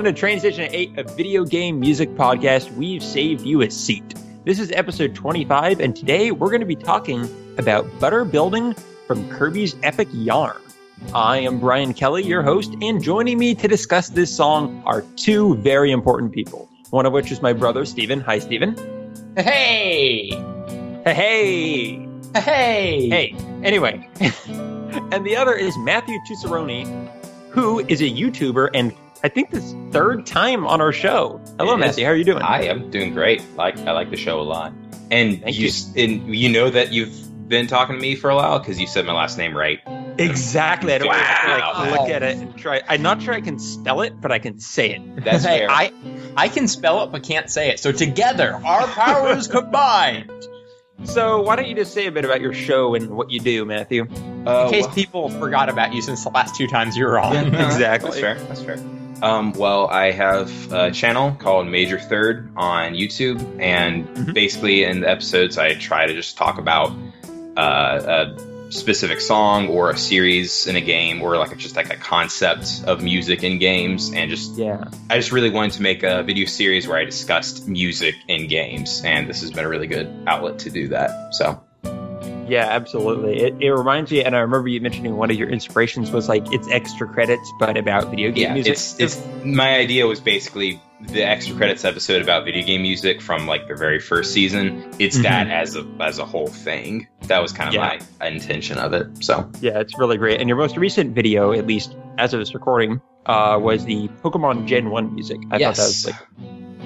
welcome to Transition 8, a video game music podcast. We've saved you a seat. This is episode 25, and today we're going to be talking about butter building from Kirby's Epic Yarn. I am Brian Kelly, your host, and joining me to discuss this song are two very important people. One of which is my brother, Steven. Hi, Steven. Hey! Hey! Hey! Hey! Anyway. and the other is Matthew Tusaroni, who is a YouTuber and I think this third time on our show. Hello, It is. Matthew. How are you doing? I am doing great. Like I like the show a lot, and Thank you, you. and you know that you've been talking to me for a while because you said my last name right. Exactly. I don't have to like, look at it and try. I'm not sure I can spell it, but I can say it. That's Hey, fair. I, I can spell it but can't say it. So together, our powers combined. So why don't you just say a bit about your show and what you do, Matthew? Uh, In case well- people forgot about you since the last two times you were on. Yeah, no, Exactly. That's fair. That's fair. Um, well, I have a channel called Major Third on YouTube, and Mhm. basically in the episodes, I try to just talk about uh, a specific song or a series in a game, or like just like a concept of music in games, and just Yeah. I just really wanted to make a video series where I discussed music in games, and this has been a really good outlet to do that. So Yeah, absolutely. It, it reminds me, and I remember you mentioning one of your inspirations was like it's extra credits, but about video game yeah, music. it's it's my idea was basically the extra credits episode about video game music from like the very first season. It's Mhm. that as a as a whole thing. That was kind of Yeah. my intention of it. So Yeah, it's really great. And your most recent video, at least as of this recording, uh, was the Pokemon Gen 1 music. I thought that was like,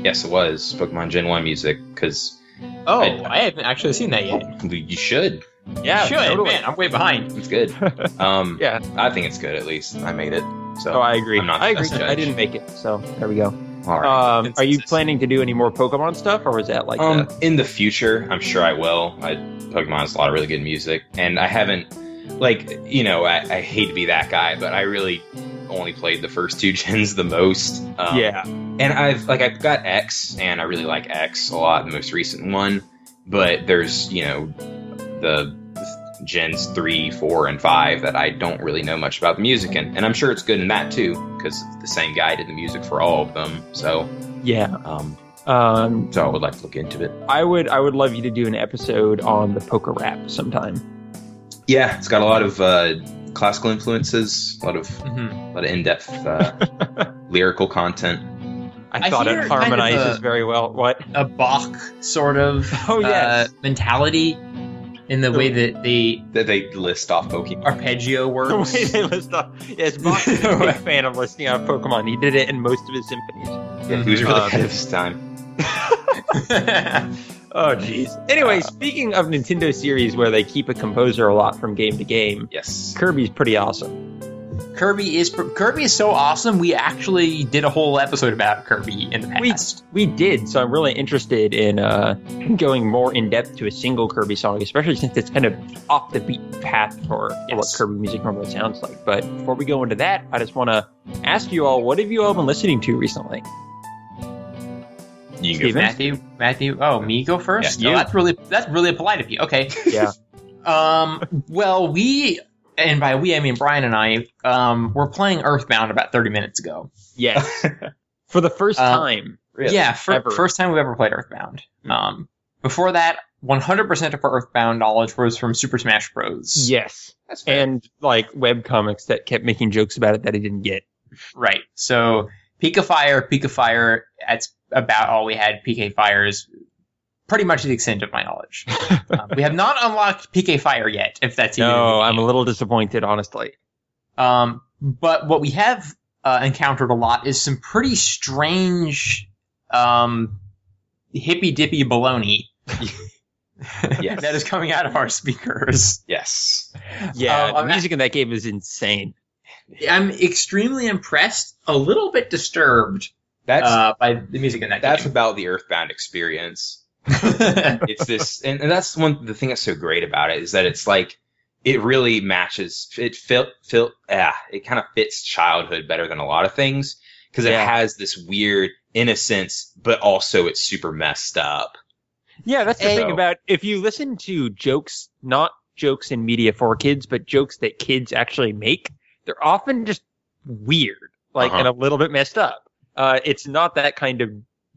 yes, it was Pokemon Gen One music because Oh, I- I, haven't actually seen that yet. you should. Yeah, Should, totally. man, I'm way behind. It's good. Um, Yeah. I think it's good. At least I made it. So Oh, I agree. I'm not I agree. best I didn't make it, so there we go. All right. Um, are you planning to do any more Pokemon stuff, or was that like um, the, in the future, I'm sure I will. I, Pokemon has a lot of really good music, and I haven't, like, you know, I, I hate to be that guy, but I really only played the first two gens the most. Um, yeah, and I've like I've got X, and I really like X a lot, the most recent one. But there's you know the gens three, four, and five that I don't really know much about the music in, and I'm sure it's good in that too because the same guy did the music for all of them. So, yeah. um, Um, so I would like to look into it. I would, I would love you to do an episode on the PokéRap sometime. Yeah, it's got a lot of uh, classical influences, a lot of Mhm. a lot of in-depth uh, lyrical content. I, I thought hear it kind of harmonizes a- very well. What? A Bach sort of Oh, yes. uh, mentality in the way that the That they list off Pokemon. arpeggio works. The works. way they list off. Yes, Bach is a big fan of listing off Pokemon. He did it in most of his symphonies. Yeah, he was really Uh, ahead of his time. Oh, jeez. Anyway, speaking of Nintendo series where they keep a composer a lot from game to game, Yes. Kirby's pretty awesome. Kirby is Kirby is so awesome. We actually did a whole episode about Kirby in the past. we did, so I'm really interested in uh, going more in depth to a single Kirby song, especially since it's kind of off the beat path for, for what Kirby music normally sounds like. But before we go into that, I just want to ask you all, what have you all been listening to recently? You go Matthew, Matthew. Oh, me go first. Yeah, Oh, that's really that's really polite of you. Okay. Yeah. Um. Well, we and by we I mean Brian and I um were playing Earthbound about thirty minutes ago. Yes. for the first Uh, time. Really? Yeah, fir- Ever. first time we've ever played Earthbound. Hmm. Um. Before that, one hundred percent of our Earthbound knowledge was from Super Smash Bros. Yes. That's fair. And like web comics that kept making jokes about it that I didn't get. Right. So Pika Fire, Pika Fire. That's about all we had. PK Fires. Pretty much the extent of my knowledge. Um, we have not unlocked PK Fire yet. If that's even in No, I'm a little disappointed, honestly. Um, but what we have uh, encountered a lot is some pretty strange, um, hippy dippy baloney. Yes. that is coming out of our speakers. yes. Yeah, Oh, the I'm music in that game is insane. I'm extremely impressed, a little bit disturbed That's uh, by the music in that that's game. about the Earthbound experience. It's this, and, and that's one the thing that's so great about it is that it's like it really matches. It fit, fit, ah, it kind of fits childhood better than a lot of things because it has this weird innocence, but also it's super messed up. Yeah, that's the Hey. thing about if you listen to jokes, not jokes in media for kids, but jokes that kids actually make, they're often just weird, like Uh-huh. and a little bit messed up. uh, it's not that kind of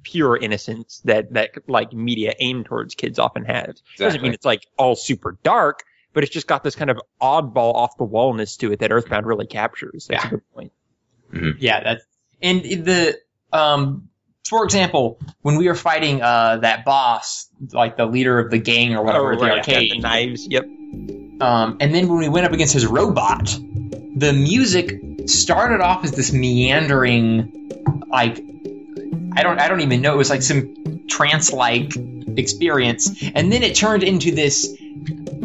pure innocence that that like media aimed towards kids often have. Doesn't mean it's like all super dark, but it's just got this kind of oddball, off the wallness to it that Earthbound really captures. That's Yeah. a good point. Yeah, that's and the um for example, when we were fighting uh that boss, like the leader of the gang or whatever at the yeah, arcade, the knives. Yep. um, and then when we went up against his robot, the music started off as this meandering, like I don't I don't even know. It was like some trance-like experience, and then it turned into this.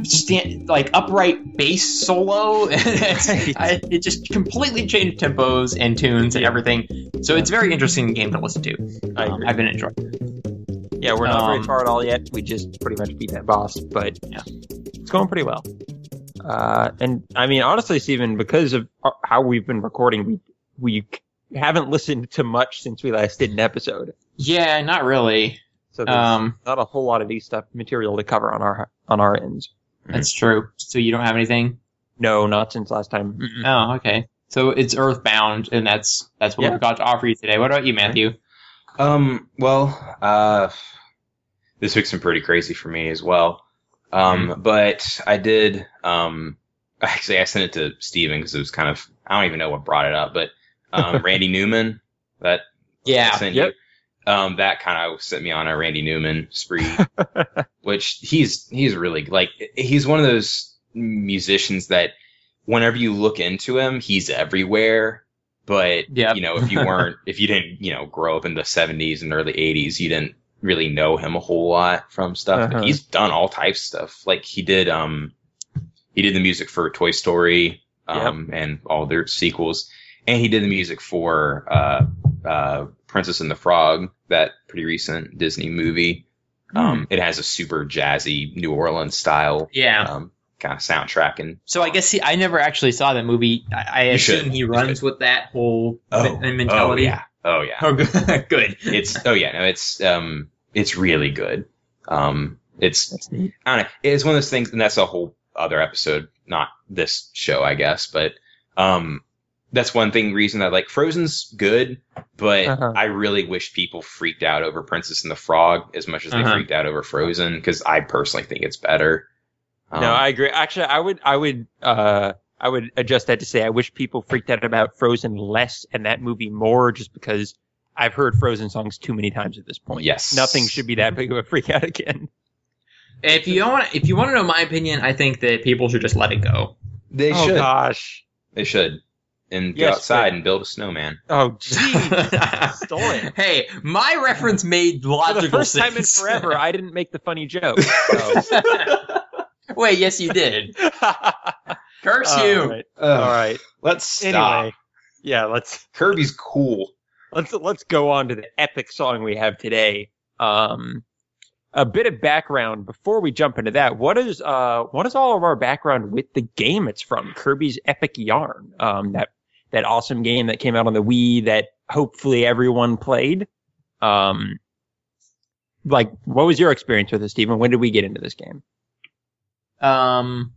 Stand, like upright bass solo, I- it just completely changed tempos and tunes and everything. So it's a very interesting game to listen to. Um. I've been enjoying. it. Yeah, we're not Um, very far at all yet. We just pretty much beat that boss, but Yeah. it's going pretty well. Uh, and I mean, honestly, Stephen, because of uh, how we've been recording, we we haven't listened to much since we last did an episode, Yeah, not really. so there's Um, not a whole lot of these stuff material to cover on our on our ends. that's true. So you don't have anything. No, not since last time. Mm-mm. Oh, okay. So it's Earthbound, and that's that's what Yeah. we've got to offer you today. What about you, Matthew? Um, well, uh, this week's been pretty crazy for me as well. Um, but I did, um, actually I sent it to Steven because it was kind of, I don't even know what brought it up, but, um, Randy Newman, that Yeah. sent Yep. you, um, that kind of set me on a Randy Newman spree, which he's, he's really, like, he's one of those musicians that whenever you look into him, he's everywhere. But Yep. you know, if you weren't, if you didn't, you know, grow up in the '70s and early '80s, you didn't really know him a whole lot from stuff. Uh-huh. But he's done all types of stuff. Like he did, um, he did the music for Toy Story, um, and all their sequels, and he did the music for uh, uh, Princess and the Frog, that pretty recent Disney movie. Um, it has a super jazzy New Orleans style, Yeah. um, kind of soundtrack and So I guess he, I never actually saw that movie. I, I assume should. he runs with that whole oh, men- mentality. oh yeah, oh yeah. Oh, good. good. it's oh yeah no it's um it's really good um it's i don't know it's one of those things and that's a whole other episode not this show i guess but um that's one thing reason that like frozen's good but Uh-huh. i really wish people freaked out over princess and the frog as much as they Uh-huh. freaked out over frozen because i personally think it's better um, no, I agree. Actually, I would, I would, uh, I would adjust that to say I wish people freaked out about Frozen less and that movie more, just because I've heard Frozen songs too many times at this point. Yes. nothing should be that big of a freak out again. If you want, if you want to know my opinion, I think that people should just let it go. they oh should gosh. they should and go outside but- and build a snowman Oh jeez. Stole it. Hey, my reference made For logical the first time in forever, I didn't make the funny joke. So. Wait, yes, you did. Curse All you. right. Ugh, All right. let's stop Anyway, yeah, let's kirby's cool let's let's go on to the epic song we have today. Um, a bit of background before we jump into that. What is uh what is all of our background with the game it's from? Kirby's Epic Yarn. Um, that that awesome game that came out on the Wii that hopefully everyone played. Um, like what was your experience with it, Stephen? When did we get into this game? Um,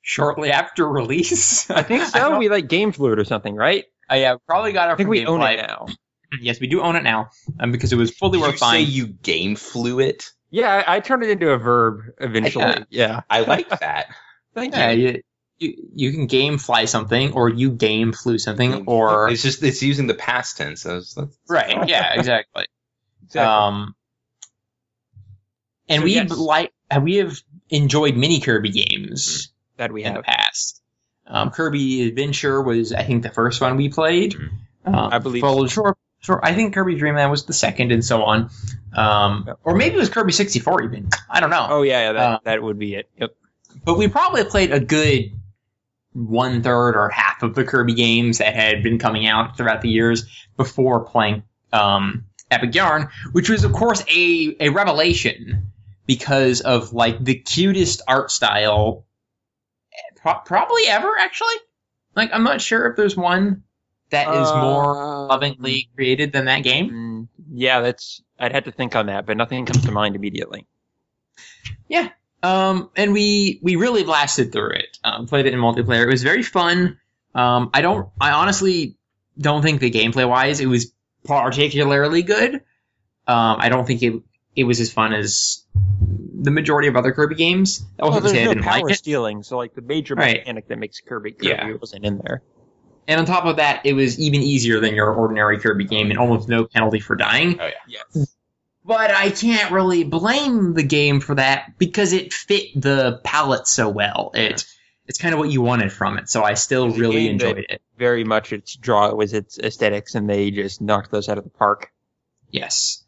shortly after release, I think So we like Game Fluid or something, right? Oh, yeah, probably got it I think from we own Gamefly. it now. Yes, we do own it now, um, because it was fully Did you worth say you game flew it Yeah, I, I turned it into a verb eventually. Yeah. yeah. i like that Thank yeah, you. you, you you can game fly something, or you game flew something, or it's just it's using the past tense. So it's- that's- right. Yeah, exactly. Exactly. Um, and So, we yes. like we have enjoyed many Kirby games that we have in the past. Um, Kirby Adventure was, I think, the first one we played. Mhm. Um, I believe Well, sure, sure. I think Kirby Dream Land was the second, and so on. Um, or maybe it was Kirby 64 even. I don't know. Oh yeah, yeah that, Uh, that would be it. Yep. But we probably played a good one third or half of the Kirby games that had been coming out throughout the years before playing um, Epic Yarn, which was of course a a revelation because of like the cutest art style, pro- probably ever actually. Like I'm not sure if there's one that is more lovingly created than that game. Mm, yeah, that's. I'd have to think on that, but nothing comes to mind immediately. Um, and we we really blasted through it. Um, played it in multiplayer. It was very fun. Um, I don't. I honestly don't think the gameplay wise, it was particularly good. Um, I don't think it it was as fun as the majority of other Kirby games. That wasn't to there's no power like stealing, so like the major Right. mechanic that makes Kirby Kirby Yeah. wasn't in there. And on top of that, it was even easier than your ordinary Kirby game and almost no penalty for dying. Oh yeah. Yes. But I can't really blame the game for that because it fit the palette so well. It it's kind of what you wanted from it, so I still It really enjoyed it. Very much its draw was its aesthetics, and they just knocked those out of the park. Yes.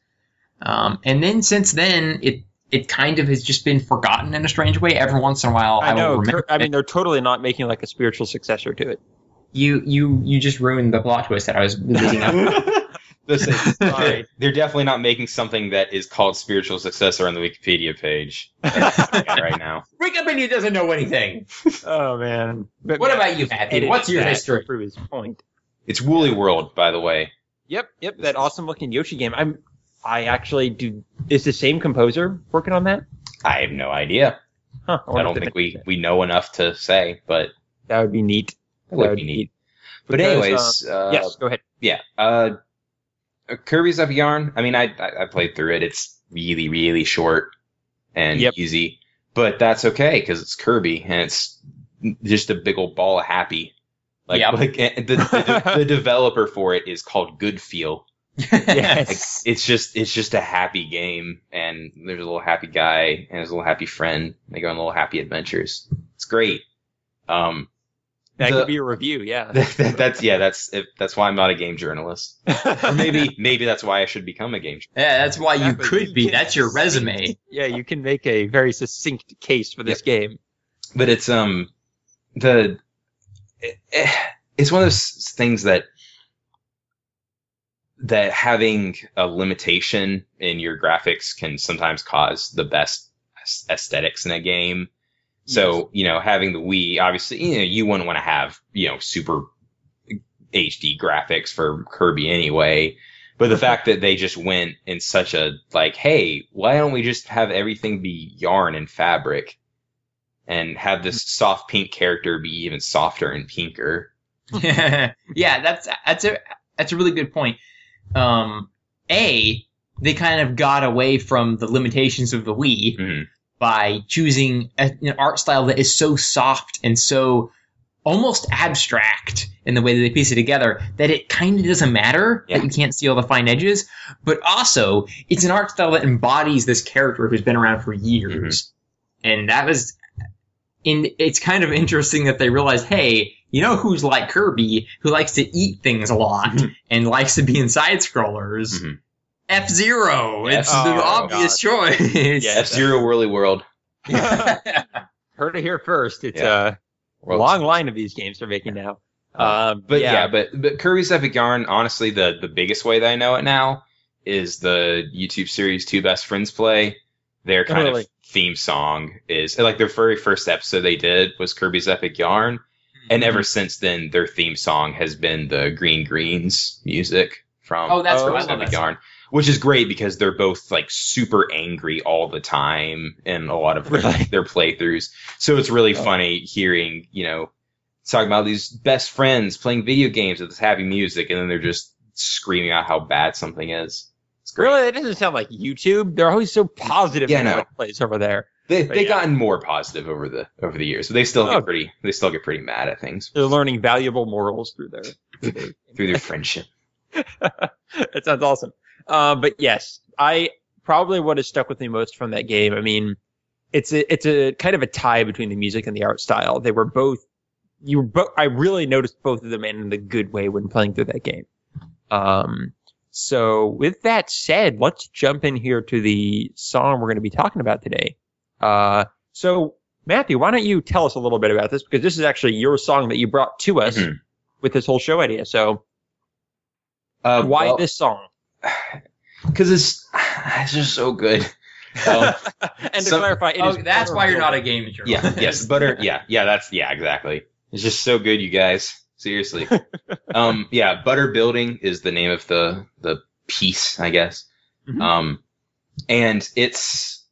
Um, and then since then, it it kind of has just been forgotten in a strange way. Every once in a while, I, I know. remember. I mean, they're totally not making like a spiritual successor to it. you you you just ruined the plot twist that I was leading up. Listen, Sorry. they're definitely not making something that is called spiritual successor on the Wikipedia page right now. Wikipedia doesn't know anything. Oh man. But What Matt about you, just Matthew? What's your that history? Prove his point. It's Woolly World, by the way. Yep, yep. That awesome looking Yoshi game. I'm. I actually do. Is the same composer working on that? I have no idea. Huh, I wonder don't think we, we know enough to say, but That would be neat. that would That be neat. Because, But anyways, uh, uh, yes, go ahead. yeah. Uh, Kirby's Epic Yarn. I mean, I, I I played through it. It's really really short and Yep. easy, but that's okay because it's Kirby and it's just a big old ball of happy. Like Yep. like eh, the, the the developer for it is called Good Feel. Yes. It's just it's just a happy game, and there's a little happy guy and his little happy friend. They go on little happy adventures. It's great. Um, That the- could be a review. Yeah. that, that- that's yeah, that's if, that's why I'm not a game journalist. Or maybe maybe that's why I should become a game. Yeah, that's why you Exactly. could be. That's your resume. Yeah, you can make a very succinct case for this game. But it's um the it, eh, it's one of those things that that having a limitation in your graphics can sometimes cause the best aesthetics in a game. So, you know, having the Wii, obviously, you know, you wouldn't want to have, you know, super HD graphics for Kirby anyway. But the fact that they just went in such a, like, hey, why don't we just have everything be yarn and fabric and have this soft pink character be even softer and pinker? yeah, that's that's a that's a really good point. Um, a they kind of got away from the limitations of the Wii Mhm. By choosing a, an art style that is so soft and so almost abstract in the way that they piece it together that it kind of doesn't matter Yeah. that you can't see all the fine edges, but also it's an art style that embodies this character who's been around for years. And that was, and it's kind of interesting that they realized, hey, you know who's like Kirby, who likes to eat things a lot Mhm. and likes to be in side scrollers? Mhm. F Zero. It's Oh, the obvious choice. Yeah. F Zero Whirly World. Heard it here first. It's Yeah. a World- long line of these games they're making now. Um, But yeah, but but Kirby's Epic Yarn, honestly, the the biggest way that I know it now is the YouTube series Two Best Friends Play. Their kind Really? of theme song is like their very first episode they did was Kirby's Epic Yarn, and Mm-hmm. ever since then their theme song has been the Green Greens music from Oh, that's Oh, right. Kirby's love Epic that song. Which is great because they're both like super angry all the time in a lot of their, their playthroughs. So it's really Oh. funny hearing, you know, talking about these best friends playing video games with this happy music, and then they're just screaming out how bad something is. It's great. Really, it doesn't sound like YouTube. They're always so positive Yeah, in no. plays over there. They But they yeah. gotten more positive over the over the years, but they still Oh. get pretty they still get pretty mad at things They're learning valuable morals. Through their through their friendship. that sounds awesome. Uh, but yes, I probably what has stuck with me most from that game. I mean, it's a it's a kind of a tie between the music and the art style. They were both you were both. I really noticed both of them in the good way when playing through that game. Um, so with that said, let's jump in here to the song we're going to be talking about today. Uh, so Matthew, why don't you tell us a little bit about this because this is actually your song that you brought to us Mhm. with this whole show idea. So Uh, why well, this song? Because it's it's just so good. Um, and to some- clarify, it Oh, is that's why you're not a butter game journalist. yeah, yes, butter. Yeah, yeah, that's yeah, exactly. It's just so good, you guys. Seriously. um, yeah, butter building is the name of the the piece, I guess. Mhm. Um, and it's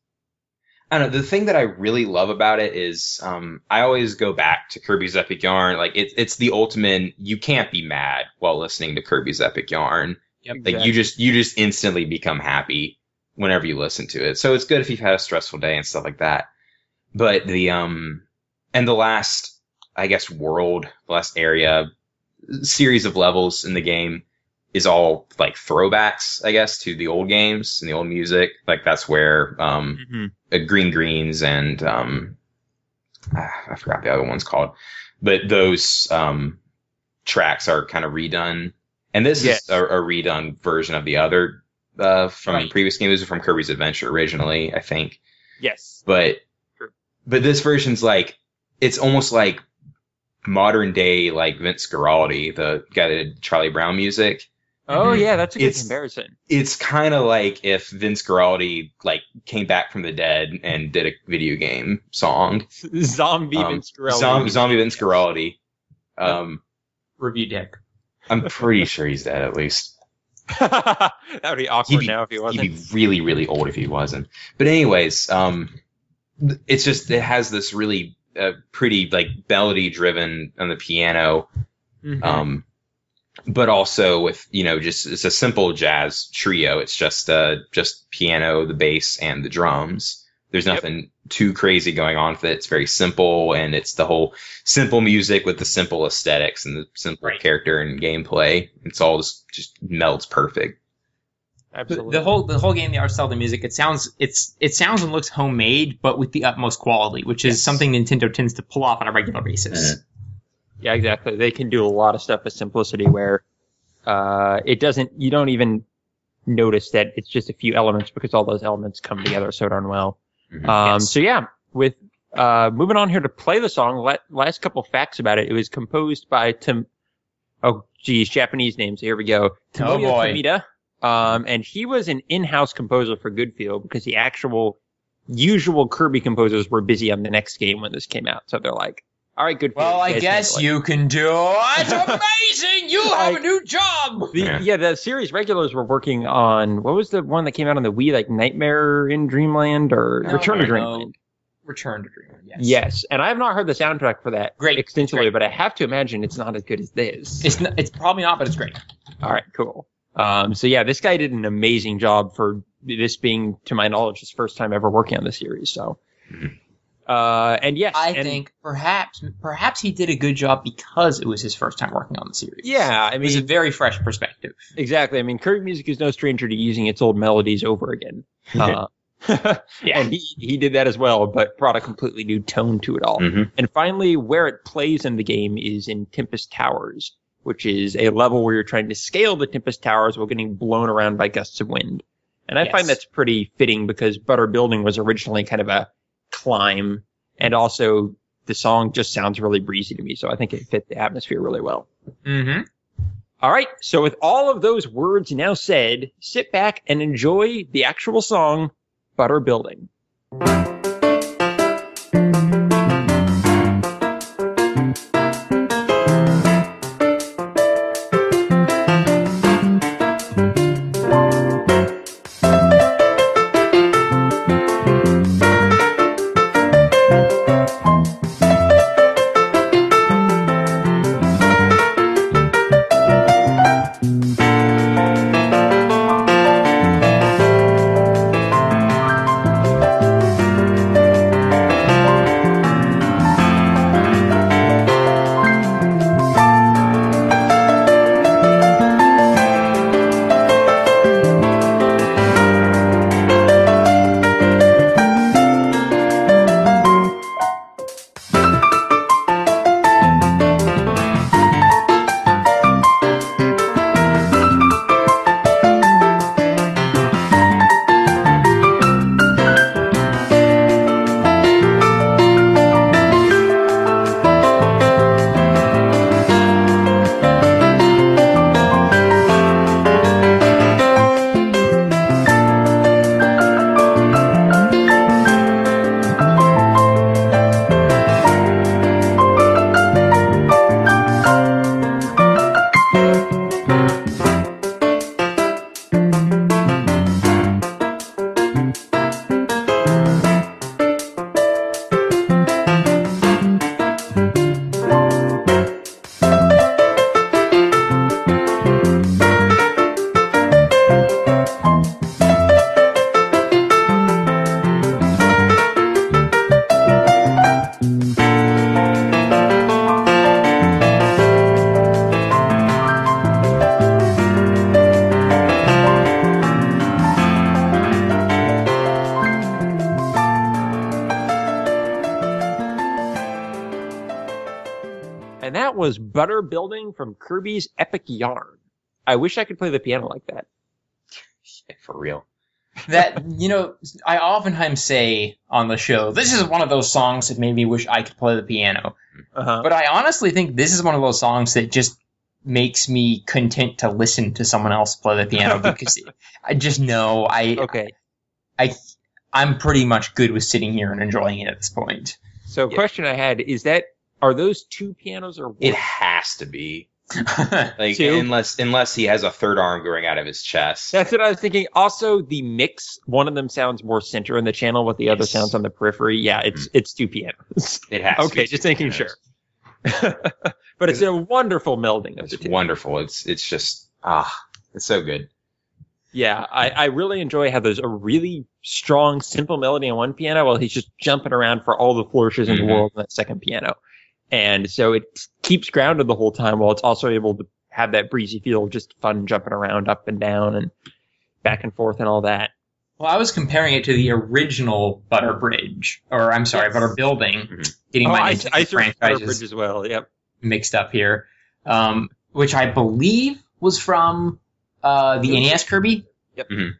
I don't know. The thing that I really love about it is um, I always go back to Kirby's Epic Yarn. Like it's it's the ultimate. You can't be mad while listening to Kirby's Epic Yarn. Like you just you just instantly become happy whenever you listen to it. So it's good if you've had a stressful day and stuff like that. But the um and the last I guess world, the last area series of levels in the game is all like throwbacks, I guess, to the old games and the old music. Like that's where um Mhm. uh, Green Greens and um ah, I forgot the other one's called, but those um tracks are kind of redone, and this Yes. is a, a redone version of the other uh from Right. previous games from Kirby's Adventure originally, I think, Yes. but True. but this version's like it's almost like modern day like Vince Guaraldi, the guy that did Charlie Brown music Oh Mhm. yeah, that's a good It's- comparison. it's kind of like if Vince Guaraldi like came back from the dead and did a video game song. Zombie Um, Vince Guaraldi. Zom- zombie Vince Guaraldi. Um, Review deck. I'm pretty sure he's dead at least. that would be awkward be- now if he wasn't. He'd be really, really old if he wasn't. But anyways, um, it's just it has this really uh, pretty like melody driven on the piano, Mhm. um, but also with you know just it's a simple jazz trio. It's just uh just piano, the bass, and the drums. There's Yep. nothing too crazy going on with it. It's very simple, and it's the whole simple music with the simple aesthetics and the simple Right. character and gameplay. It's all just just melds perfect. Absolutely. The whole the whole game, the art style, the music, it sounds it's it sounds and looks homemade, but with the utmost quality, which is Yes. something Nintendo tends to pull off on a regular basis. Yeah, exactly. They can do a lot of stuff with simplicity where uh, it doesn't. You don't even notice that it's just a few elements because all those elements come together so darn well. Mhm. Um, Yes. So yeah, with uh, moving on here to play the song. La- last couple facts about it. It was composed by Tim. Oh, geez, Japanese names. Here we go. Oh, boy. Tomita. Um, and he was an in-house composer for Good Feel because the actual usual Kirby composers were busy on the next game when this came out. So they're like, "All right, Good Feel." Well, I guess you can do it. amazing! You have I- a new job. The, Yeah. yeah. the series regulars were working on what was the one that came out on the Wii, like Nightmare in Dreamland or No, Return to no. Dreamland. Return to Dreamland. Yes. Yes, and I have not heard the soundtrack for that Great, extensively, great. but I have to imagine it's not as good as this. It's n- it's probably not, but it's great. All right, cool. Um, so yeah, this guy did an amazing job for this being, to my knowledge, his first time ever working on the series. So, Mhm. Uh, and yes, I and- think perhaps perhaps he did a good job because it was his first time working on the series. yeah, I it was a very fresh perspective. exactly. I mean, Kirby music is no stranger to using its old melodies over again. Uh, Yeah. and he he did that as well, but brought a completely new tone to it all. Mhm. And finally, where it plays in the game is in Tempest Towers, which is a level where you're trying to scale the Tempest Towers while getting blown around by gusts of wind. And I Yes. find that's pretty fitting because Butter Building was originally kind of a climb, and also the song just sounds really breezy to me, so I think it fit the atmosphere really well. Mm-hmm. All right, so with all of those words now said, sit back and enjoy the actual song, Butter Building. Butter Building from Kirby's Epic Yarn. I wish I could play the piano like that. For real. that you know, I oftentimes say on the show, this is one of those songs that made me wish I could play the piano. Uh-huh. But I honestly think this is one of those songs that just makes me content to listen to someone else play the piano because I just know I Okay. I I'm pretty much good with sitting here and enjoying it at this point. So Yeah. question I had is that are those two pianos or one? It has to be. Like Two? unless unless he has a third arm growing out of his chest. That's what I was thinking. Also, the mix, one of them sounds more center in the channel, what the other sounds on the periphery. Yeah, it's it's two pianos. It has. to okay, just making sure. but it's a wonderful melding of It's the two. wonderful. It's it's just ah, it's so good. Yeah, I, I really enjoy how there's a really strong, simple melody on one piano while he's just jumping around for all the flourishes in Mhm. the world on that second piano. And so it keeps grounded the whole time while it's also able to have that breezy feel of just fun jumping around up and down and back and forth and all that. Well, I was comparing it to the original Butter Bridge, or I'm sorry, Yes. Butter Building. Mhm. Getting Oh, my I, I searched Butter franchises Bridge as well. Yep. mixed up here, um, which I believe was from uh, the NES Kirby. Yep. Mhm.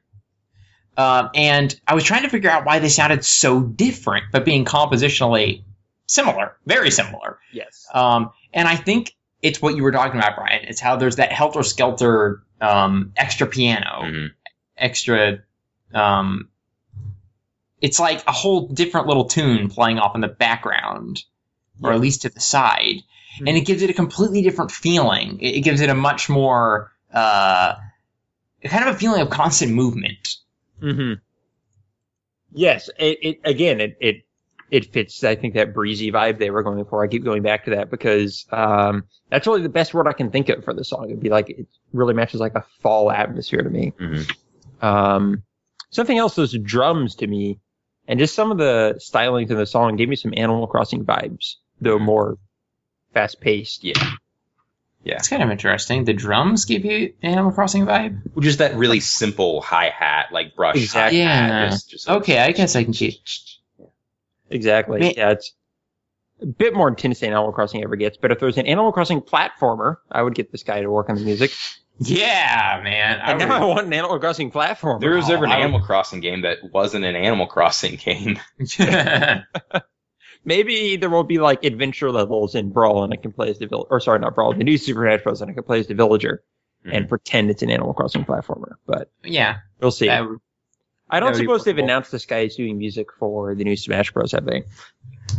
Um, and I was trying to figure out why they sounded so different, but being compositionally similar, very similar. Yes. Um, and I think it's what you were talking about, Brian. It's how there's that helter skelter um, extra piano, Mhm. extra. Um, it's like a whole different little tune playing off in the background, or at least to the side, and it gives it a completely different feeling. It, it gives it a much more uh, kind of a feeling of constant movement. hmm Yes. It, it again. It it it fits. I think that breezy vibe they were going for. I keep going back to that because um, that's really the best word I can think of for the song. It'd be like it really matches like a fall atmosphere to me. Mhm. Um, something else, those drums to me, and just some of the stylings in the song gave me some Animal Crossing vibes, though more fast paced. Yeah. Yeah. It's kind of interesting. The drums give you Animal Crossing vibe. Just that really simple hi hat, like brush Exactly. hat. Yeah. Just, just Okay, I guess I can see. Exactly. Man- Yeah, it's a bit more intense than Animal Crossing ever gets. But if there's an Animal Crossing platformer, I would get this guy to work on the music. Yeah, man. I And now I want an Animal Crossing platformer. There was Oh, ever an I would- Animal Crossing game that wasn't an Animal Crossing game. Maybe there will be like adventure levels in Brawl, and I can play as the vill- or sorry, not Brawl, the new Super Smash Bros. and I can play as the villager Mhm. and pretend it's an Animal Crossing platformer. But yeah, we'll see. that would- I don't that would be suppose they've announced this guy is doing music for the new Smash Bros. Have they?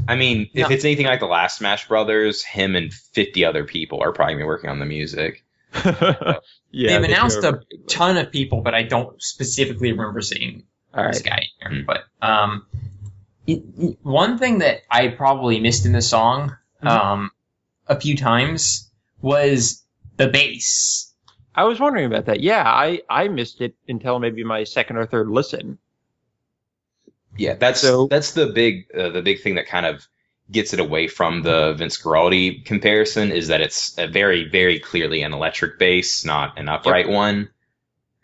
I mean, if No. it's anything like the last Smash Brothers, him and 50 other people are probably working on the music. yeah, they've they announced a ton of people, but I don't specifically remember seeing All this right. guy in here. But um, it, it- one thing that I probably missed in the song Mhm. um, a few times was the bass. I was wondering about that. Yeah, I I missed it until maybe my second or third listen. Yeah, that's So- that's the big uh, the big thing that kind of gets it away from the Vince Guaraldi comparison is that it's a very very clearly an electric bass, not an upright one.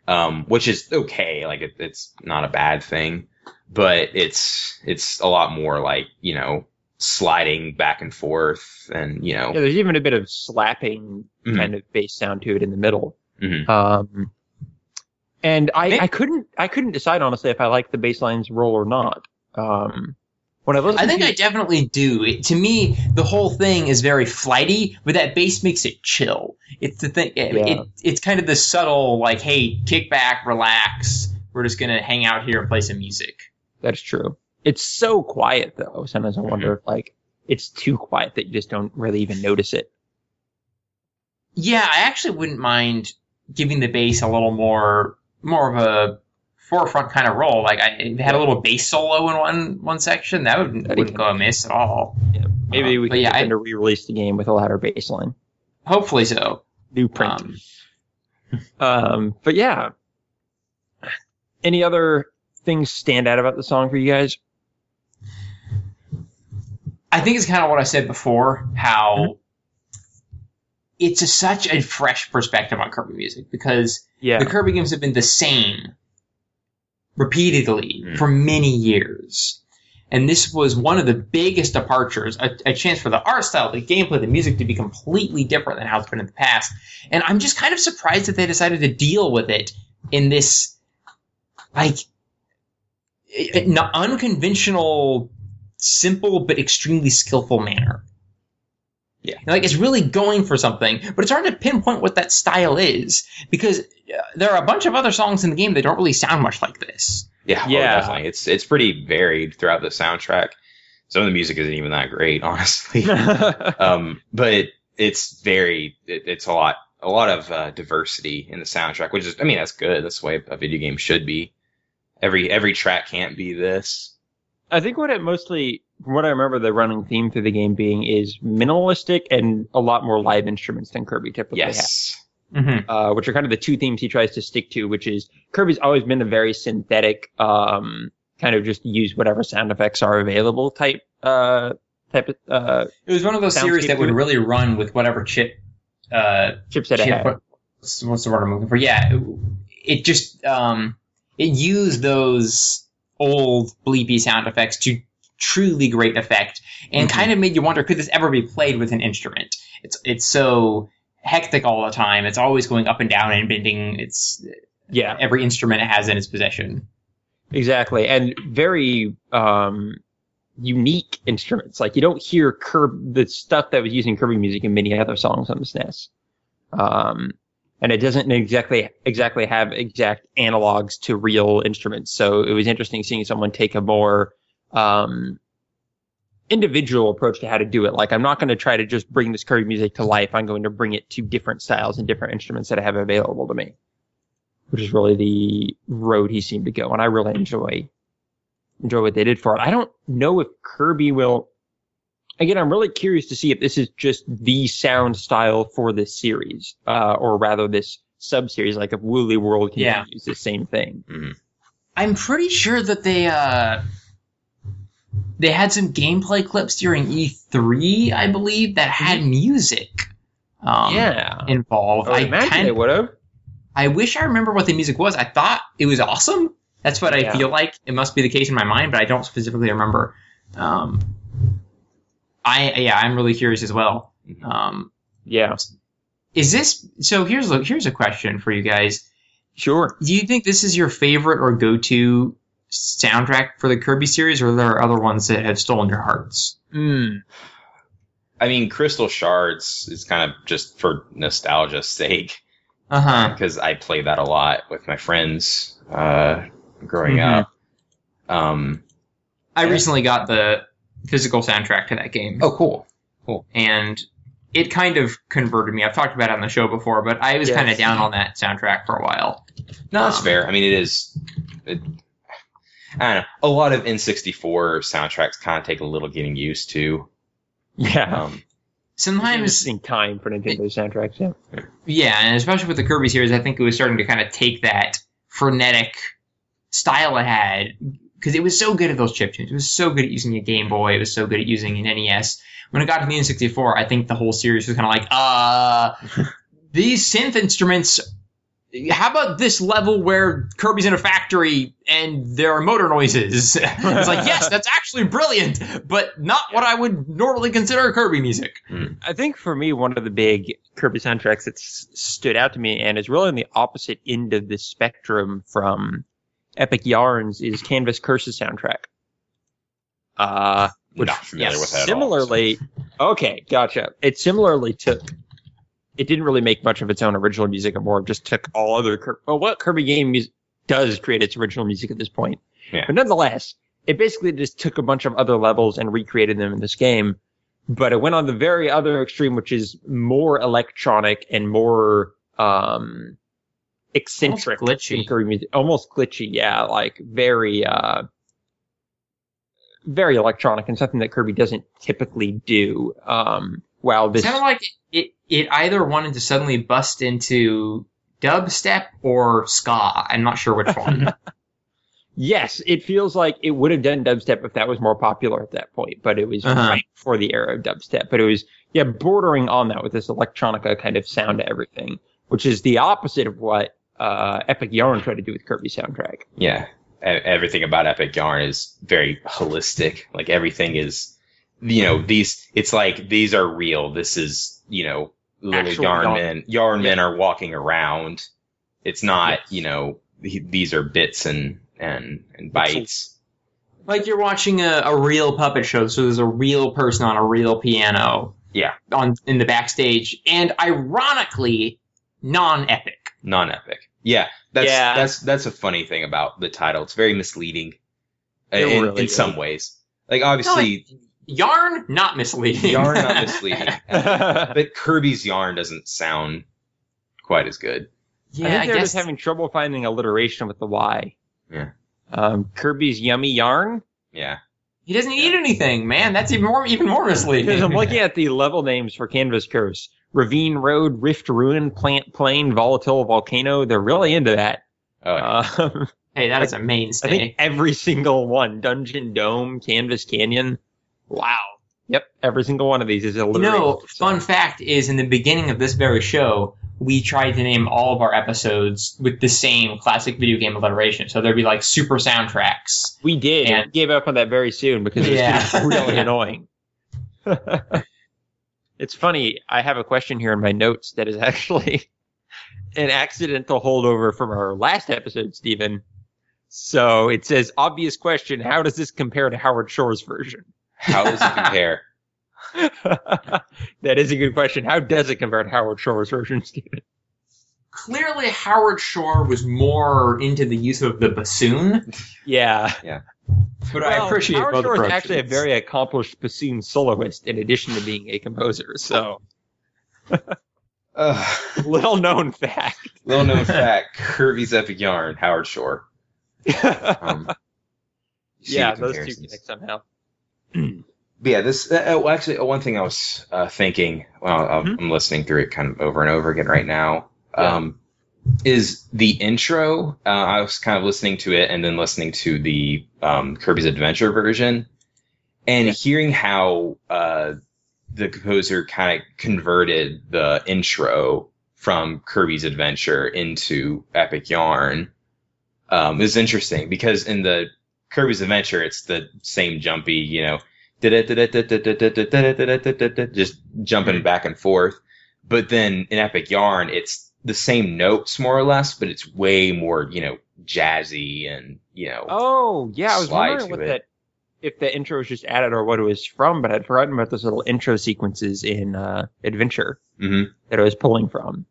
Um, which is okay, like it, it's not a bad thing, but it's it's a lot more like you know sliding back and forth, and you know Yeah, there's even a bit of slapping Mhm. kind of bass sound to it in the middle. Mhm. Um, and I, I couldn't I couldn't decide honestly if I liked the bass line's role or not. Um, when I listened I think to I definitely do. It, to me, the whole thing is very flighty, but that bass makes it chill. It's the thing. It, Yeah. it, it's kind of the subtle, like, hey, kick back, relax. We're just gonna hang out here and play some music. that's true. It's so quiet though. Sometimes I wonder if like it's too quiet that you just don't really even notice it. Yeah, I actually wouldn't mind giving the bass a little more, more of a forefront kind of role. Like, I it had a little bass solo in one one section. That would, That'd wouldn't go amiss at all. Yeah, maybe Uh, we but can yeah, I- to re-release the game with a louder bass line. Hopefully so. New print. Um, Um, but yeah. Any other things stand out about the song for you guys? I think it's kind of what I said before, how Mm-hmm. It's a, such a fresh perspective on Kirby music because Yeah. the Kirby games have been the same repeatedly Mm. for many years. and this was one of the biggest departures, a, a chance for the art style, the gameplay, the music to be completely different than how it's been in the past. And I'm just kind of surprised that they decided to deal with it in this, like, an unconventional, simple but extremely skillful manner. Yeah. Like it's really going for something, but it's hard to pinpoint what that style is because uh, there are a bunch of other songs in the game that don't really sound much like this. Yeah, oh, Yeah. definitely. It's it's pretty varied throughout the soundtrack. Some of the music isn't even that great, honestly. um, but it's very it, it's a lot a lot of uh, diversity in the soundtrack, which is I mean that's good. That's the way a video game should be. Every every track can't be this. I think what it mostly, from what I remember, the running theme through the game being is minimalistic and a lot more live instruments than Kirby typically has. Mm-hmm. uh, which are kind of the two themes he tries to stick to, which is Kirby's always been a very synthetic, um, kind of just use whatever sound effects are available type, uh, type of, uh, It was one of those series that would it. really run with whatever chip, uh, chipset chip ahead. what's, what's the word I'm looking for? Yeah, it, it just um, it used those old bleepy sound effects to truly great effect, and Mhm. kind of made you wonder could this ever be played with an instrument? It's it's so hectic all the time. It's always going up and down and bending. It's Yeah, every instrument it has in its possession. exactly. And very, um, unique instruments. Like you don't hear Kirby, the stuff that was using Kirby music in many other songs on the SNES. Um, and it doesn't exactly exactly have exact analogs to real instruments. So it was interesting seeing someone take a more um, individual approach to how to do it. Like I'm not going to try to just bring this Kirby music to life. I'm going to bring it to different styles and different instruments that I have available to me, which is really the road he seemed to go. And I really enjoy enjoy what they did for it. I don't know if Kirby will. Again, I'm really curious to see if this is just the sound style for this series, uh, or rather this sub series, like if Woolly World can Yeah. use the same thing. I'm pretty sure that they uh they had some gameplay clips during E3, I believe, that had music. Um, yeah, involved. I I imagine kind they would have. I wish I remember what the music was. I thought it was awesome. That's what I Yeah. feel like. It must be the case in my mind, but I don't specifically remember. Um, I yeah, I'm really curious as well. Um, Yeah, is this so? Here's a here's a question for you guys. sure. Do you think this is your favorite or go to soundtrack for the Kirby series, or are there other ones that have stolen your hearts? Mm. I mean, Crystal Shards is kind of just for nostalgia's sake Uh huh. because I played that a lot with my friends uh, growing Mhm. up. Um, I recently got the physical soundtrack to that game. oh, cool. and it kind of converted me. I've talked about it on the show before, but I was Yes. kind of down on that soundtrack for a while. No, that's Um, fair. I mean, it is. It, I don't know. A lot of N64 soundtracks kind of take a little getting used to. Yeah. Um, Sometimes, interesting time for Nintendo soundtracks. Yeah. yeah, and especially with the Kirby series, I think it was starting to kind of take that frenetic style it had because it was so good at those chip tunes. It was so good at using a Game Boy. It was so good at using an NES. When it got to the N64, I think the whole series was kind of like, uh, these synth instruments. How about this level where Kirby's in a factory and there are motor noises? it's like, yes, that's actually brilliant, but not what I would normally consider Kirby music. I think for me, one of the big Kirby soundtracks that stood out to me and is really on the opposite end of the spectrum from Epic Yarns is Canvas Curse's soundtrack. Uh, which not familiar with that. at all, similarly, okay, gotcha. It similarly took, it didn't really make much of its own original music, it more just took all other, well, what Kirby game mus- does create its original music at this point. Yeah. But nonetheless, it basically just took a bunch of other levels and recreated them in this game. But it went on the very other extreme, which is more electronic and more, um, eccentric. Almost glitchy. Kirby music. Almost glitchy, yeah, like very, uh, very electronic and something that Kirby doesn't typically do. Um, while It this, sounded like it, it either wanted to suddenly bust into dubstep or ska. I'm not sure which one. yes, it feels like it would have done dubstep if that was more popular at that point, but it was Uh-huh. right before the era of dubstep. But it was, yeah, bordering on that with this electronica kind of sound to everything, which is the opposite of what, uh, Epic Yarn tried to do with Kirby soundtrack. Yeah. e- everything about Epic Yarn is very holistic. Like everything is, you know, these. It's like these are real. This is, you know, little Actual yarn men. Yarn men are walking around. It's not, you know, th- these are bits and and and bytes. Like you're watching a, a real puppet show, so there's a real person on a real piano. Yeah. On in the backstage, and ironically, non-epic. non-epic. Yeah, that's Yeah. that's that's a funny thing about the title. It's very misleading in, really in some ways. Like obviously, Yarn, not misleading. yarn not misleading, but Kirby's yarn doesn't sound quite as good. yeah, I think they're guess. just having trouble finding alliteration with the Y. Yeah. Um, Kirby's yummy yarn. Yeah, he doesn't eat anything, man. That's even more even more misleading. Because I'm looking at the level names for Canvas Curse. Ravine Road, Rift Ruin, Plant Plain, Volatile Volcano. They're really into that. oh, yeah. Um, hey, that is a I mainstay. I think every single one. Dungeon Dome, Canvas Canyon. Wow. Yep. Every single one of these is You alliterated. know, fun fact is in the beginning of this very show, we tried to name all of our episodes with the same classic video game alliteration. So there'd be like super soundtracks. We did. And- and gave up on that very soon because it was Yeah. really annoying. it's funny. I have a question here in my notes that is actually an accidental holdover from our last episode, Stephen. So it says, obvious question. How does this compare to Howard Shore's version? How does it compare? that is a good question. How does it compare to Howard Shore's version, Stephen? Clearly, Howard Shore was more into the use of the bassoon, Yeah. Yeah. But I appreciate Howard both Shore is actually a very accomplished bassoon soloist in addition to being a composer. So, Uh, little known fact. little known fact: Kirby's Epic Yarn, Howard Shore. Um, yeah, the those two connect somehow. Yeah, this uh, uh, well, actually uh, one thing I was uh, thinking. Well, I'm, Mhm. I'm listening through it kind of over and over again right now. Yeah. Um, is the intro? Uh, I was kind of listening to it and then listening to the um, Kirby's Adventure version, and Yeah. hearing how uh, the composer kind of converted the intro from Kirby's Adventure into Epic Yarn um, is interesting because in the Kirby's Adventure, it's the same jumpy, you know, just jumping back and forth. But then in Epic Yarn, it's the same notes more or less, but it's way more, you know, jazzy and, you know, Oh, yeah, I was wondering what that if the intro was just added or what it was from, but I'd forgotten about those little intro sequences in uh, Adventure Mhm. that I was pulling from.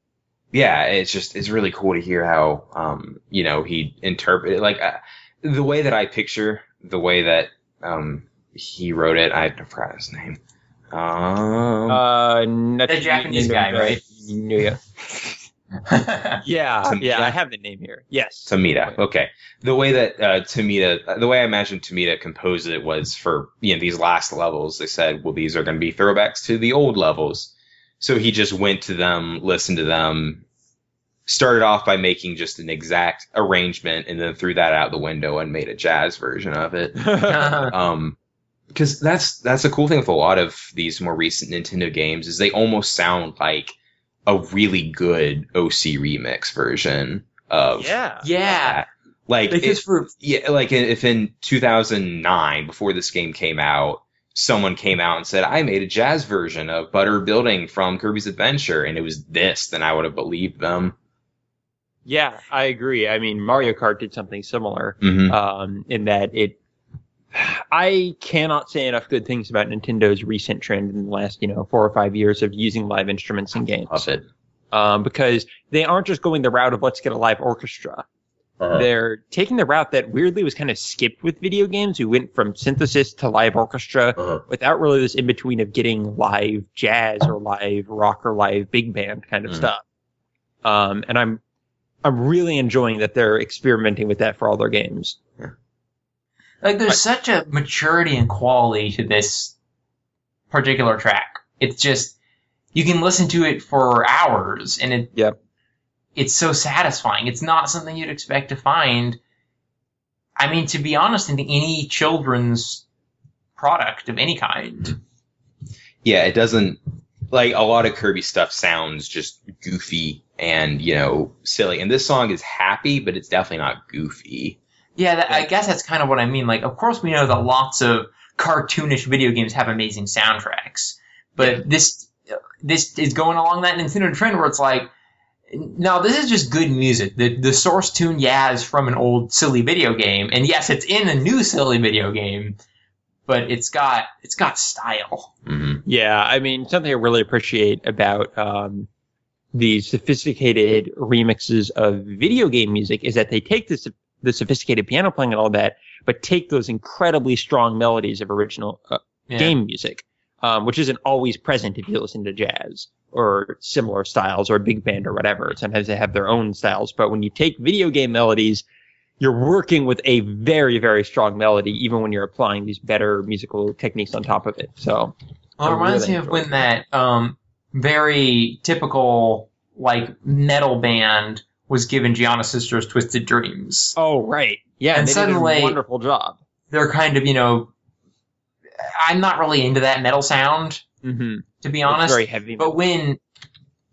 yeah, it's just, it's really cool to hear how, um, you know, he interpreted, like, uh, the way that I picture the way that, um, he wrote it, I forgot his name. Um, Uh, not The Japanese guy, right? Yeah, yeah, Tomita? yeah. I have the name here. Yes, Tomita. Okay. The way that uh, Tomita, the way I imagine Tomita composed it was for you know these last levels. They said, well, these are going to be throwbacks to the old levels. So he just went to them, listened to them, started off by making just an exact arrangement, and then threw that out the window and made a jazz version of it. Um, because that's that's a cool thing with a lot of these more recent Nintendo games is they almost sound like a really good OC remix version of yeah, yeah. Like because if, for yeah, like if in 2009 before this game came out, someone came out and said I made a jazz version of Butter Building from Kirby's Adventure and it was this, then I would have believed them. Yeah. I agree. I mean, Mario Kart did something similar. Mm-hmm. um, in that it. I cannot say enough good things about Nintendo's recent trend in the last, you know, four or five years of using live instruments in games. Love it. Um, because they aren't just going the route of let's get a live orchestra. Uh-huh. They're taking the route that weirdly was kind of skipped with video games. We went from synthesis to live orchestra Uh-huh. without really this in between of getting live jazz or live rock or live big band kind of Mhm. stuff. Um, and I'm, I'm really enjoying that they're experimenting with that for all their games. like there's such a maturity and quality to this particular track. It's just you can listen to it for hours and it Yep. it's so satisfying. It's not something you'd expect to find. I mean, to be honest, in any children's product of any kind. yeah, it doesn't like a lot of Kirby stuff sounds just goofy and you know silly. And this song is happy, but it's definitely not goofy. Yeah, that, I guess that's kind of what I mean. Like, of course, we know that lots of cartoonish video games have amazing soundtracks, but this this is going along that Nintendo trend where it's like, no, this is just good music. The the source tune, yeah, is from an old silly video game, and yes, it's in a new silly video game, but it's got it's got style. hmm Yeah, I mean, something I really appreciate about um, the sophisticated remixes of video game music is that they take this the sophisticated piano playing and all that, but take those incredibly strong melodies of original uh, Yeah. game music, um, which isn't always present if you listen to jazz or similar styles or big band or whatever. Sometimes they have their own styles, but when you take video game melodies, you're working with a very, very strong melody, even when you're applying these better musical techniques on top of it. So, Well, it reminds really me of when that um, very typical like metal band was given Giana Sisters Twisted Dreams. Oh, right. Yeah, And they suddenly- did a wonderful job. They're kind of, you know, I'm not really into that metal sound, Mm-hmm. to be It's honest. very heavy. But when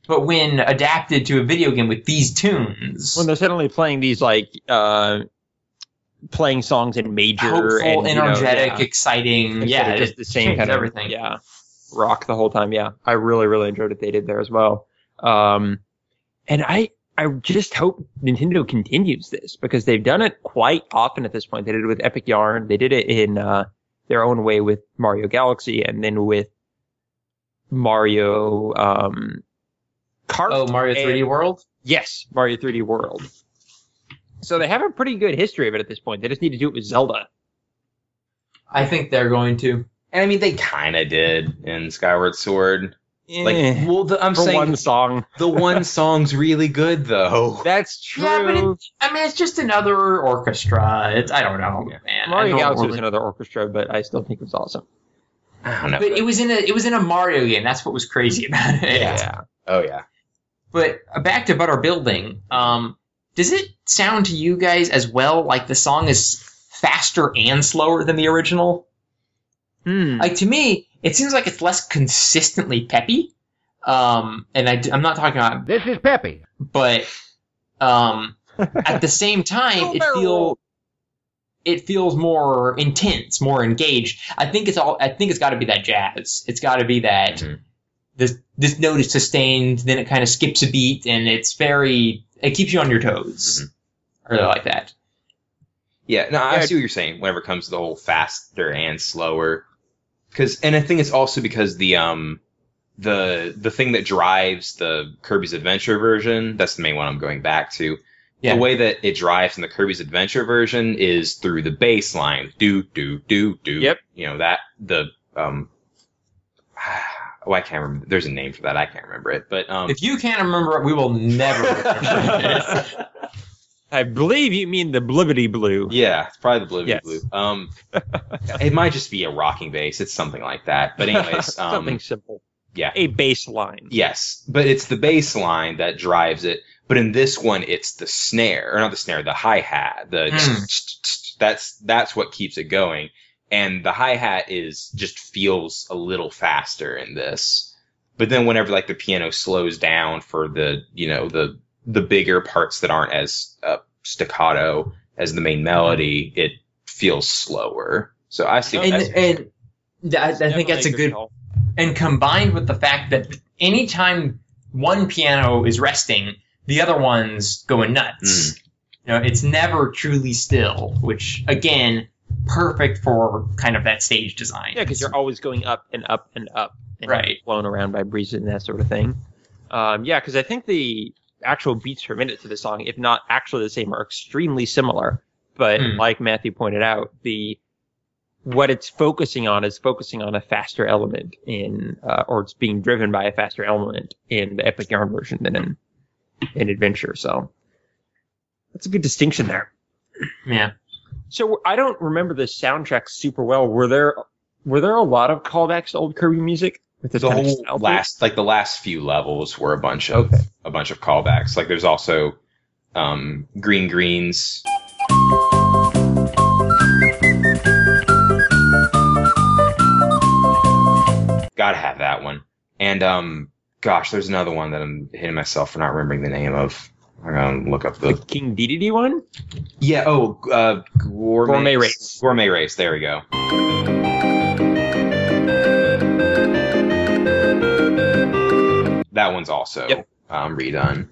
but when adapted to a video game with these tunes, when they're suddenly playing these like uh, playing songs in major hopeful, and you know, energetic, yeah, exciting, yeah, just the same kind of everything. Yeah, rock the whole time. Yeah, I really really enjoyed what they did there as well. Um, and I I just hope Nintendo continues this because they've done it quite often at this point. They did it with Epic Yarn. They did it in uh, their own way with Mario Galaxy, and then with Mario um, Kart. Oh, Mario 3D World. Yes, Mario 3D World. So they have a pretty good history of it at this point. They just need to do it with Zelda. I think they're going to. And I mean, they kind of did in Skyward Sword. Like, Eh, well, the, I'm for saying one song. the one song's really good though. That's true. Yeah, but it, I mean, it's just another orchestra. It's I don't know, Yeah. man. Mario Galaxy was another orchestra, but I still think it was awesome. I don't know. But it was in a it was in a Mario game. That's what was crazy about it. Yeah. oh yeah. But uh, back to Butter Building. Um, does it sound to you guys as well like the song is faster and slower than the original? Hmm. Like to me, it seems like it's less consistently peppy. Um, and I, am not talking about, This is Peppy. but um, at the same time, it feel it feels more intense, more engaged. I think it's all. I think it's got to be that jazz. It's got to be that Mhm. this this note is sustained, then it kind of skips a beat, and it's very. It keeps you on your toes. I really like that. Yeah, no, I Yeah. see what you're saying. Whenever it comes to the whole faster and slower, because and I think it's also because the um the the thing that drives the Kirby's Adventure version. That's the main one I'm going back to. Yeah. The way that it drives in the Kirby's Adventure version is through the bass line. Do do do do. Yep. You know that the um. Oh, I can't remember. There's a name for that. I can't remember it. But um, If you can't remember it, we will never remember it. I believe you mean the Blibbity Blue. Yeah, it's probably the Blue Yes. Blue. Um, it might just be a rocking bass. It's something like that. But anyways, um, something simple. yeah, A bass line. yes, but it's the bass line that drives it. But in this one, it's the snare, or not the snare, the hi hat. The Mm. that's that's what keeps it going. And the hi hat is just feels a little faster in this. But then whenever like the piano slows down for the you know the the bigger parts that aren't as uh, staccato as the main melody, it feels slower. So I see. and and I, I think that's a good call. and combined with the fact that anytime one piano is resting, the other one's going nuts. You know, it's never truly still, which again, perfect for kind of that stage design. Yeah, because you're always going up and up and up, and Right. blown around by breezes and that sort of thing. Um, yeah, because I think the actual beats per minute to the song, if not actually the same, are extremely similar. But Hmm. like Matthew pointed out, the what it's focusing on is focusing on a faster element in, uh, or it's being driven by a faster element in the Epic Yarn version than in in Adventure. So that's a good distinction there. yeah. So I don't remember the soundtrack super well. Were there were there a lot of callbacks to old Kirby music? With this the whole last like the last few levels were a bunch of Okay. a bunch of callbacks. Like there's also um, Green Greens. Gotta have that one. And um, gosh, there's another one that I'm hitting myself for not remembering the name of. I'm gonna look up The the King Dedede one? yeah. Oh, uh, gourmet, Gourmet Race. Gourmet race. There we go. That one's also Yep. um, redone.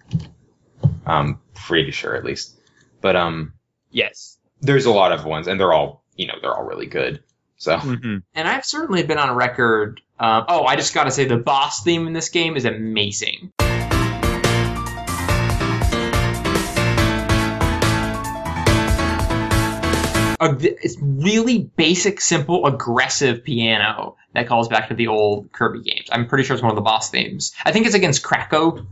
I'm pretty sure, at least. But um, Yes. there's a lot of ones, and they're all you know they're all really good. So hmm And I've certainly been on record. Um, oh, I just got to say the boss theme in this game is amazing. A, it's really basic, simple, aggressive piano that calls back to the old Kirby games. I'm pretty sure it's one of the boss themes. I think it's against Kracko,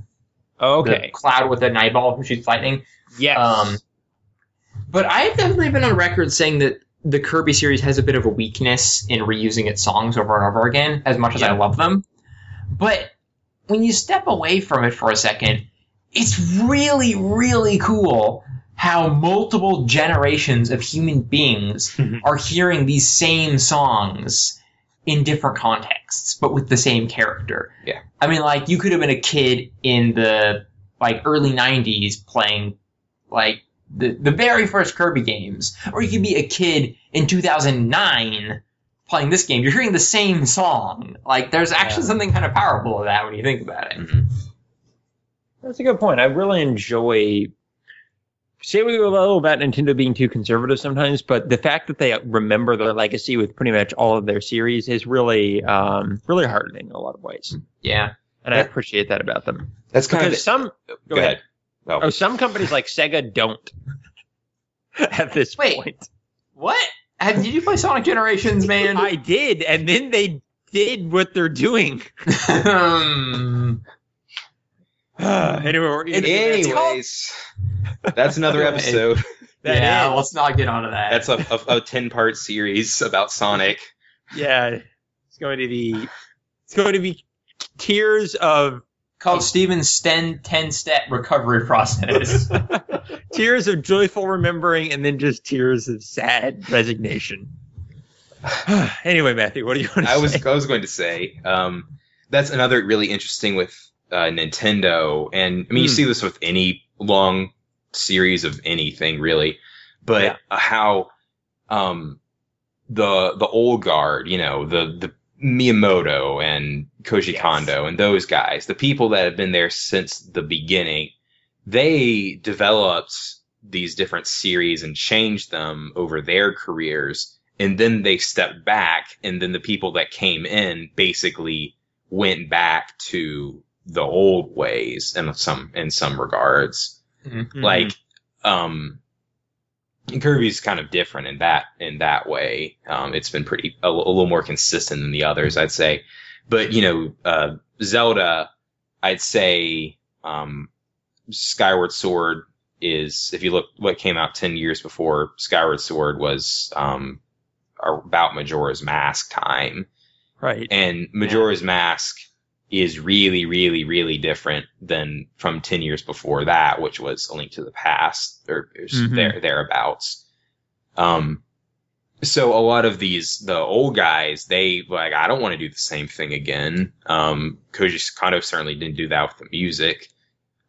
Okay. the cloud with a night ball who shoots lightning. Yes. Um, but I've definitely been on record saying that the Kirby series has a bit of a weakness in reusing its songs over and over again, as much as I love them. But when you step away from it for a second, it's really, really cool how multiple generations of human beings are hearing these same songs in different contexts, but with the same character. Yeah. I mean, like, you could have been a kid in the, like, early 90s playing, like, the, the very first Kirby games, or you could be a kid in 2009 playing this game. You're hearing the same song. Like, there's actually Yeah. something kind of powerful of that when you think about it. mhm. That's a good point. I really enjoy. Say we go a little about Nintendo being too conservative sometimes, but the fact that they remember their legacy with pretty much all of their series is really, um, really heartening in a lot of ways, Yeah. and I appreciate that about them. that's kind Because of some, go, ahead. Oh, oh, some companies like Sega don't. At this Wait. point, What? Have, did you play Sonic Generations, man? I did, and then they did what they're doing. Um, anyway, we're gonna- Anyways, that's another episode. that yeah, is- let's not get onto that. That's a, a, a ten part series about Sonic. yeah, it's going to be, it's going to be tears of called Steven's Sten 10 step recovery process. tears of joyful remembering and then just tears of sad resignation. anyway, Matthew, what do you want to I was? I was going to say um, that's another really interesting with uh, Nintendo, and I mean you Hmm. see this with any long series of anything really, but Yeah. uh, how um, the the old guard, you know, the the Miyamoto and Koji Yes. Kondo and those guys, the people that have been there since the beginning, they developed these different series and changed them over their careers. And then they stepped back, and then the people that came in basically went back to the old ways in some in some regards. Mhm. Like, um, Kirby's kind of different in that in that way. Um, it's been pretty a, a little more consistent than the others, I'd say. But you know, uh, Zelda, I'd say um, Skyward Sword is if you look what came out ten years before Skyward Sword was um, about Majora's Mask time, right. and Majora's Mask is really, really, really different than from ten years before that, which was A Link to the Past or, or Mhm. there thereabouts. Um, so a lot of these the old guys, they like I don't want to do the same thing again. Um, Koji Kondo certainly didn't do that with the music.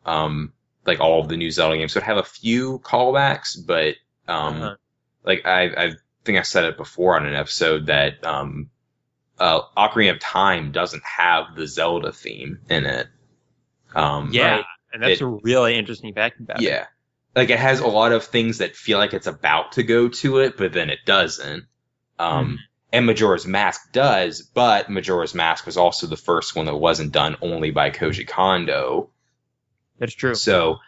Um, like all of the new Zelda games would have a few callbacks, but um, Uh-huh. like I, I think I said it before on an episode that um, uh, Ocarina of Time doesn't have the Zelda theme in it. Um, yeah, right? and that's It- a really interesting fact about it. yeah. Like it has a lot of things that feel like it's about to go to it, but then it doesn't. Um, Hmm. and Majora's Mask does, but Majora's Mask was also the first one that wasn't done only by Koji Kondo. That's true. So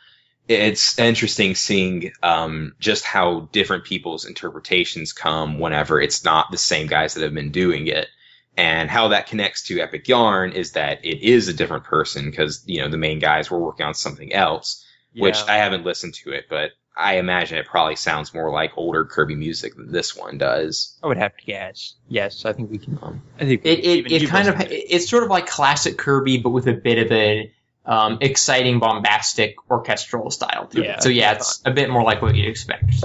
it's interesting seeing um, just how different people's interpretations come whenever it's not the same guys that have been doing it. And how that connects to Epic Yarn is that it is a different person because, you know, the main guys were working on something else, which I haven't listened to it, but I imagine it probably sounds more like older Kirby music than this one does. I would have to guess. Yes, I think we can. Um, I think it it, it kind of it. it's sort of like classic Kirby, but with a bit of an um, exciting, bombastic orchestral style to Yeah, it. So yeah, that's it's a bit more like what you'd expect.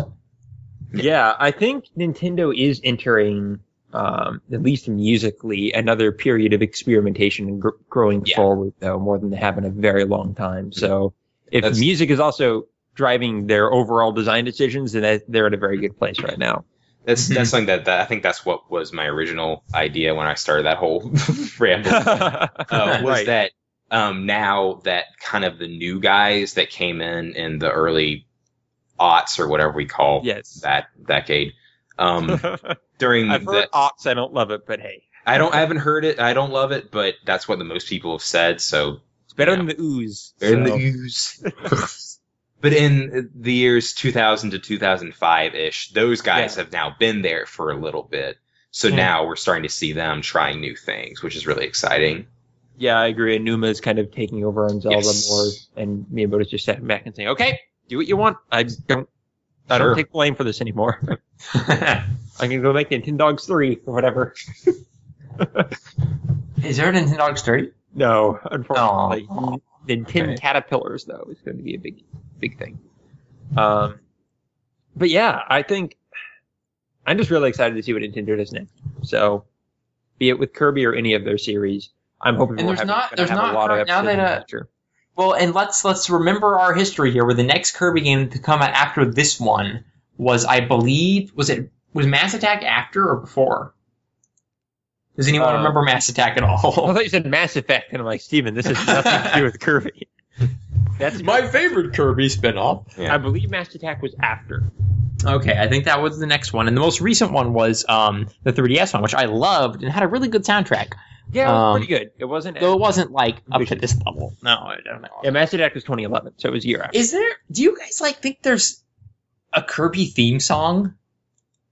Yeah, I think Nintendo is entering, um, at least musically, another period of experimentation and gr- growing Yeah. forward, though, more than they have in a very long time. So if That's- music is also driving their overall design decisions, then they're at a very good place right now. That's Mhm. that's something that, that I think that's what was my original idea when I started that whole ramble. uh, was Right. that um, now that kind of the new guys that came in in the early aughts or whatever we call yes. that decade um, during I've the, heard aughts. I don't love it, but hey, I don't I haven't heard it I don't love it but that's what the most people have said so it's better than the ooze. the so- news. but in the years 2000 to 2005 ish, those guys Yeah. have now been there for a little bit. So Yeah. now we're starting to see them trying new things, which is really exciting. Yeah, I agree. And is kind of taking over on Zelda Yes. more, and Miyamoto's just stepping back and saying, "Okay, do what you want. I don't, I Sure. don't take blame for this anymore. I can go make Nintendogs three or whatever." Is there a Nintendogs 3? No, unfortunately, Oh. Nintendo Okay. Caterpillars though is going to be a big, big thing. Um, but yeah, I think I'm just really excited to see what Nintendo does next. So, be it with Kirby or any of their series, I'm hoping And we're there's having- not- there's have not a lot of now episodes in that, the uh, future. Well, and let's let's remember our history here. Where the next Kirby game to come out after this one was, I believe, was it was Mass Attack after or before? Does anyone Uh, remember Mass Attack at all? I thought you said Mass Effect, and I'm like, Steven, this has nothing to do with Kirby. That's my favorite Kirby spinoff. Yeah. I believe Mass Attack was after. Okay, I think that was the next one, and the most recent one was um, the 3DS one, which I loved and had a really good soundtrack. Yeah, it was Um, pretty good. It wasn't. Though it wasn't like up to this level. No, I don't know. yeah, Mass Attack was 2011, so it was a year after. Is there? Do you guys like think there's a Kirby theme song?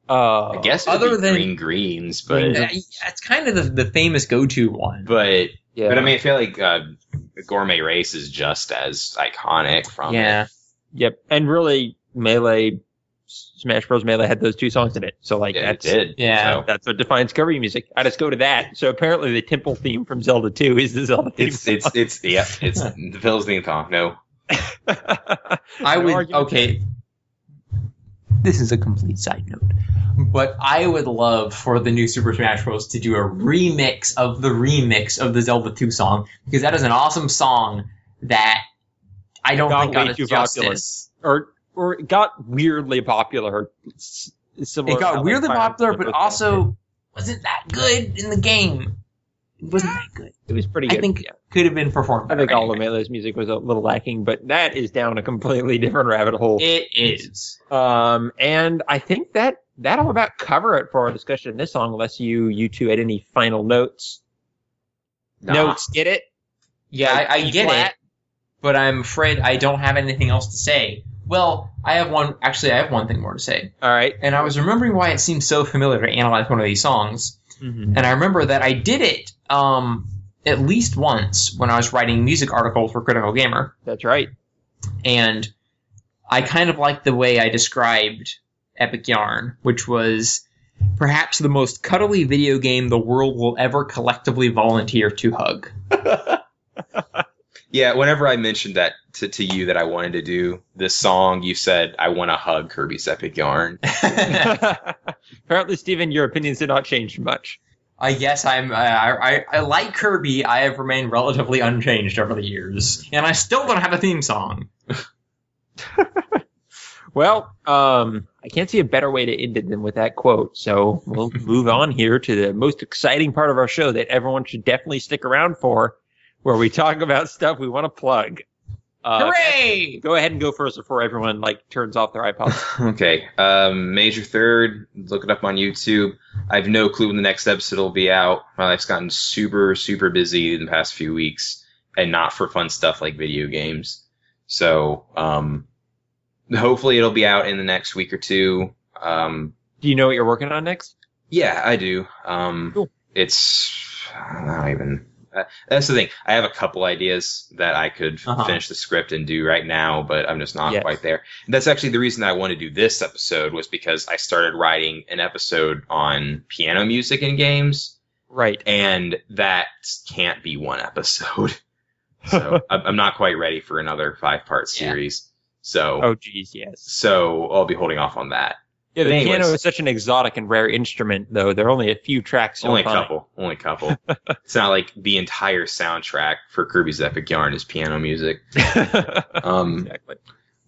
Uh, I guess it would other be than- Green Greens, but It's kind of the, the famous go-to one. but yeah. but I mean I feel like uh, Gourmet Race is just as iconic from yeah, it. Yep, and really, Melee, Smash Bros. Melee had those two songs in it, so like Yeah, it that's did. Yeah. So that's what defines Kirby music. I just go to that. So apparently, the temple theme from Zelda 2 is the Zelda theme. it's it's it's yeah, it's the Phil's theme song. No. I No would. Okay, this is a complete side note, but I would love for the new Super Smash Bros. to do a remix of the remix of the Zelda 2 song because that is an awesome song that I don't Got think got way its too popular. justice. or or it got weirdly popular. Similar It got weirdly popular, but also wasn't that good in the game. It wasn't that good. it was pretty good. I think yeah. could have been performed. I think better all of anyway. Melee's music was a little lacking, but that is down a completely different rabbit hole. It is. Um, and I think that that'll about cover it for our discussion in this song, unless you you two had any final notes. Nah. Notes, get it? Yeah, Like, I, I get flat? it, but I'm afraid I don't have anything else to say. Well, I have one. Actually, I have one thing more to say. All right. And I was remembering why it seemed so familiar to analyze one of these songs. Mm-hmm. And I remember that I did it um, at least once when I was writing music articles for Critical Gamer. That's right. And I kind of liked the way I described Epic Yarn, which was perhaps the most cuddly video game the world will ever collectively volunteer to hug. Yeah, whenever I mentioned that to, to you that I wanted to do this song, you said I want to hug Kirby's Epic Yarn. Apparently, Stephen, your opinions did not change much. I guess I'm. Uh, I, I I like Kirby. I have remained relatively unchanged over the years, and I still don't have a theme song. Well, um, I can't see a better way to end it than with that quote. So we'll move on here to the most exciting part of our show that everyone should definitely stick around for, where we talk about stuff we want to plug. Uh, Hooray! Go ahead and go first before everyone like turns off their iPods. okay, um, Major Third, look it up on YouTube. I have no clue when the next episode will be out. My life's gotten super, super busy in the past few weeks, and not for fun stuff like video games. So, um, hopefully it'll be out in the next week or two. Um, Do you know what you're working on next? Yeah, I do. Um, Cool. It's I'm not even. Uh, that's the thing. I have a couple ideas that I could Uh-huh. finish the script and do right now, but I'm just not Yes. quite there. And that's actually the reason I want to do this episode was because I started writing an episode on piano music in games, Right. and that can't be one episode. So I'm not quite ready for another five part Yeah. series. So Oh, geez, yes. so I'll be holding off on that. Yeah, the piano is such an exotic and rare instrument, though. There are only a few tracks. Only a couple. Only a couple. it's not like the entire soundtrack for Kirby's Epic Yarn is piano music. Um, exactly.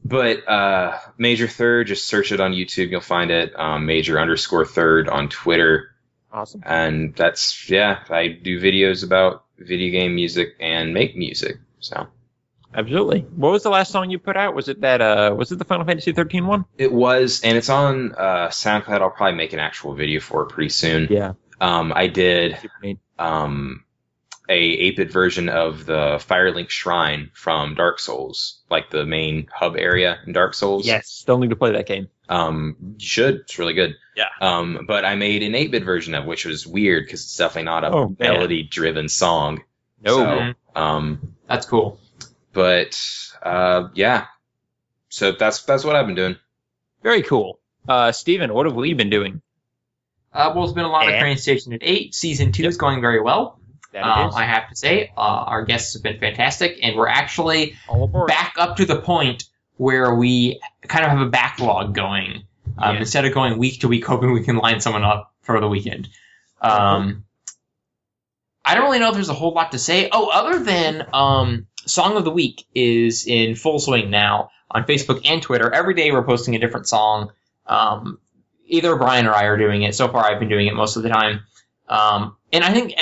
but uh, Major Third, just search it on YouTube. You'll find it. Um, Major underscore Third on Twitter. Awesome. And that's, yeah, I do videos about video game music and make music. So Absolutely. What was the last song you put out? Was it that? Uh, was it the Final Fantasy 13 one? it was, and it's on uh, SoundCloud. I'll probably make an actual video for it pretty soon. Yeah. Um, I did um, a 8-bit version of the Firelink Shrine from Dark Souls, like the main hub area in Dark Souls. Yes. Still need to play that game. Um, you should. It's really good. Yeah. Um, but I made an 8-bit version of which was weird because it's definitely not a Oh, melody-driven song. No. So, um, That's cool. But uh, yeah. So that's that's what I've been doing. Very cool. Uh, Steven, what have we been doing? Uh, well, it's been a lot of Eh? Train Station at 8. Season 2 is going very well. That Um. I have to say, uh, our guests have been fantastic, and we're actually back up to the point where we kind of have a backlog going. Um, Yeah. Instead of going week to week, hoping we can line someone up for the weekend. Um, I don't really know if there's a whole lot to say. Oh, other than um, Song of the Week is in full swing now on Facebook and Twitter. Every day we're posting a different song. Um, either Brian or I are doing it. So far, I've been doing it most of the time. Um, and I think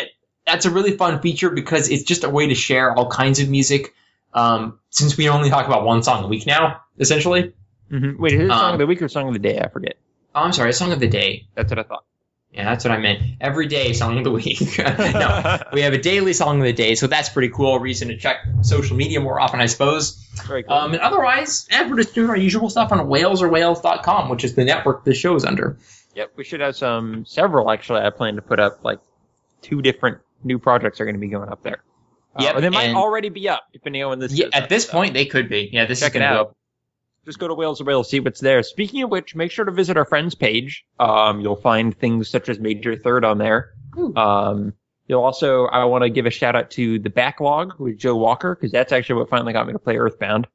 that's a really fun feature because it's just a way to share all kinds of music. Um, since we only talk about one song a week now, essentially. Mhm. Wait, is it song Um, of the week or song of the day? I forget. Oh, I'm sorry, song of the day. That's what I thought. Yeah, that's what I meant. Every day, song of the week. no, we have a daily song of the day, so that's pretty cool. Reason to check social media more often, I suppose. Very cool. Um, and otherwise, eh, we're just doing our usual stuff on whalesorwhales.com, which is the network the show's under. Yep, we should have some several actually. I plan to put up like two different new projects are going to be going up there. Uh, Yep, they might already be up depending on when this. Yeah, at this so point, they could be. Yeah, this check is gonna go up. Just go to Whales or Whales, see what's there. Speaking of which, make sure to visit our friends page. Um, you'll find things such as Major Third on there. Um, you'll also, I want to give a shout out to the backlog with Joe Walker because that's actually what finally got me to play Earthbound.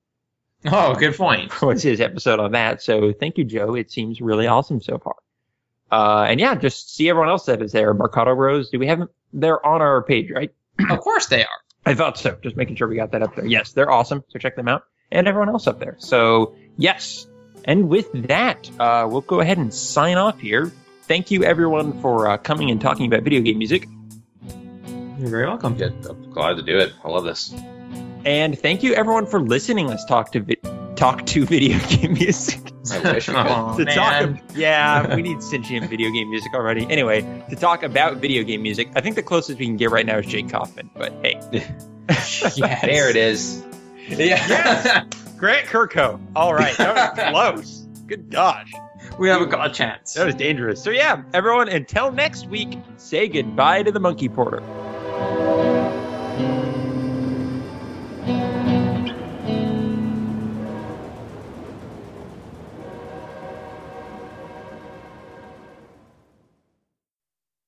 Oh, good point. was his episode on that. So thank you, Joe. It seems really awesome so far. Uh, and yeah, just see everyone else that is there. Mercado Rose, do we have them? They're on our page, right? of course they are. I thought so. Just making sure we got that up there. Yes, they're awesome. So check them out and everyone else up there. So yes. And with that, uh, we'll go ahead and sign off here. Thank you everyone for uh, coming and talking about video game music. You're very welcome. Yeah, I'm glad to do it. I love this. And thank you everyone for listening. Let's talk to vi- talk to video game music. I wish Oh, to talk man. ab- yeah we need sentient video game music already anyway to talk about video game music i think the closest we can get right now is jake kaufman but hey Yes. There it is. Yeah. Grant Kirkhope all right. That was close. Good gosh. We have a god chance. that was dangerous. So yeah everyone until next week say goodbye to the monkey porter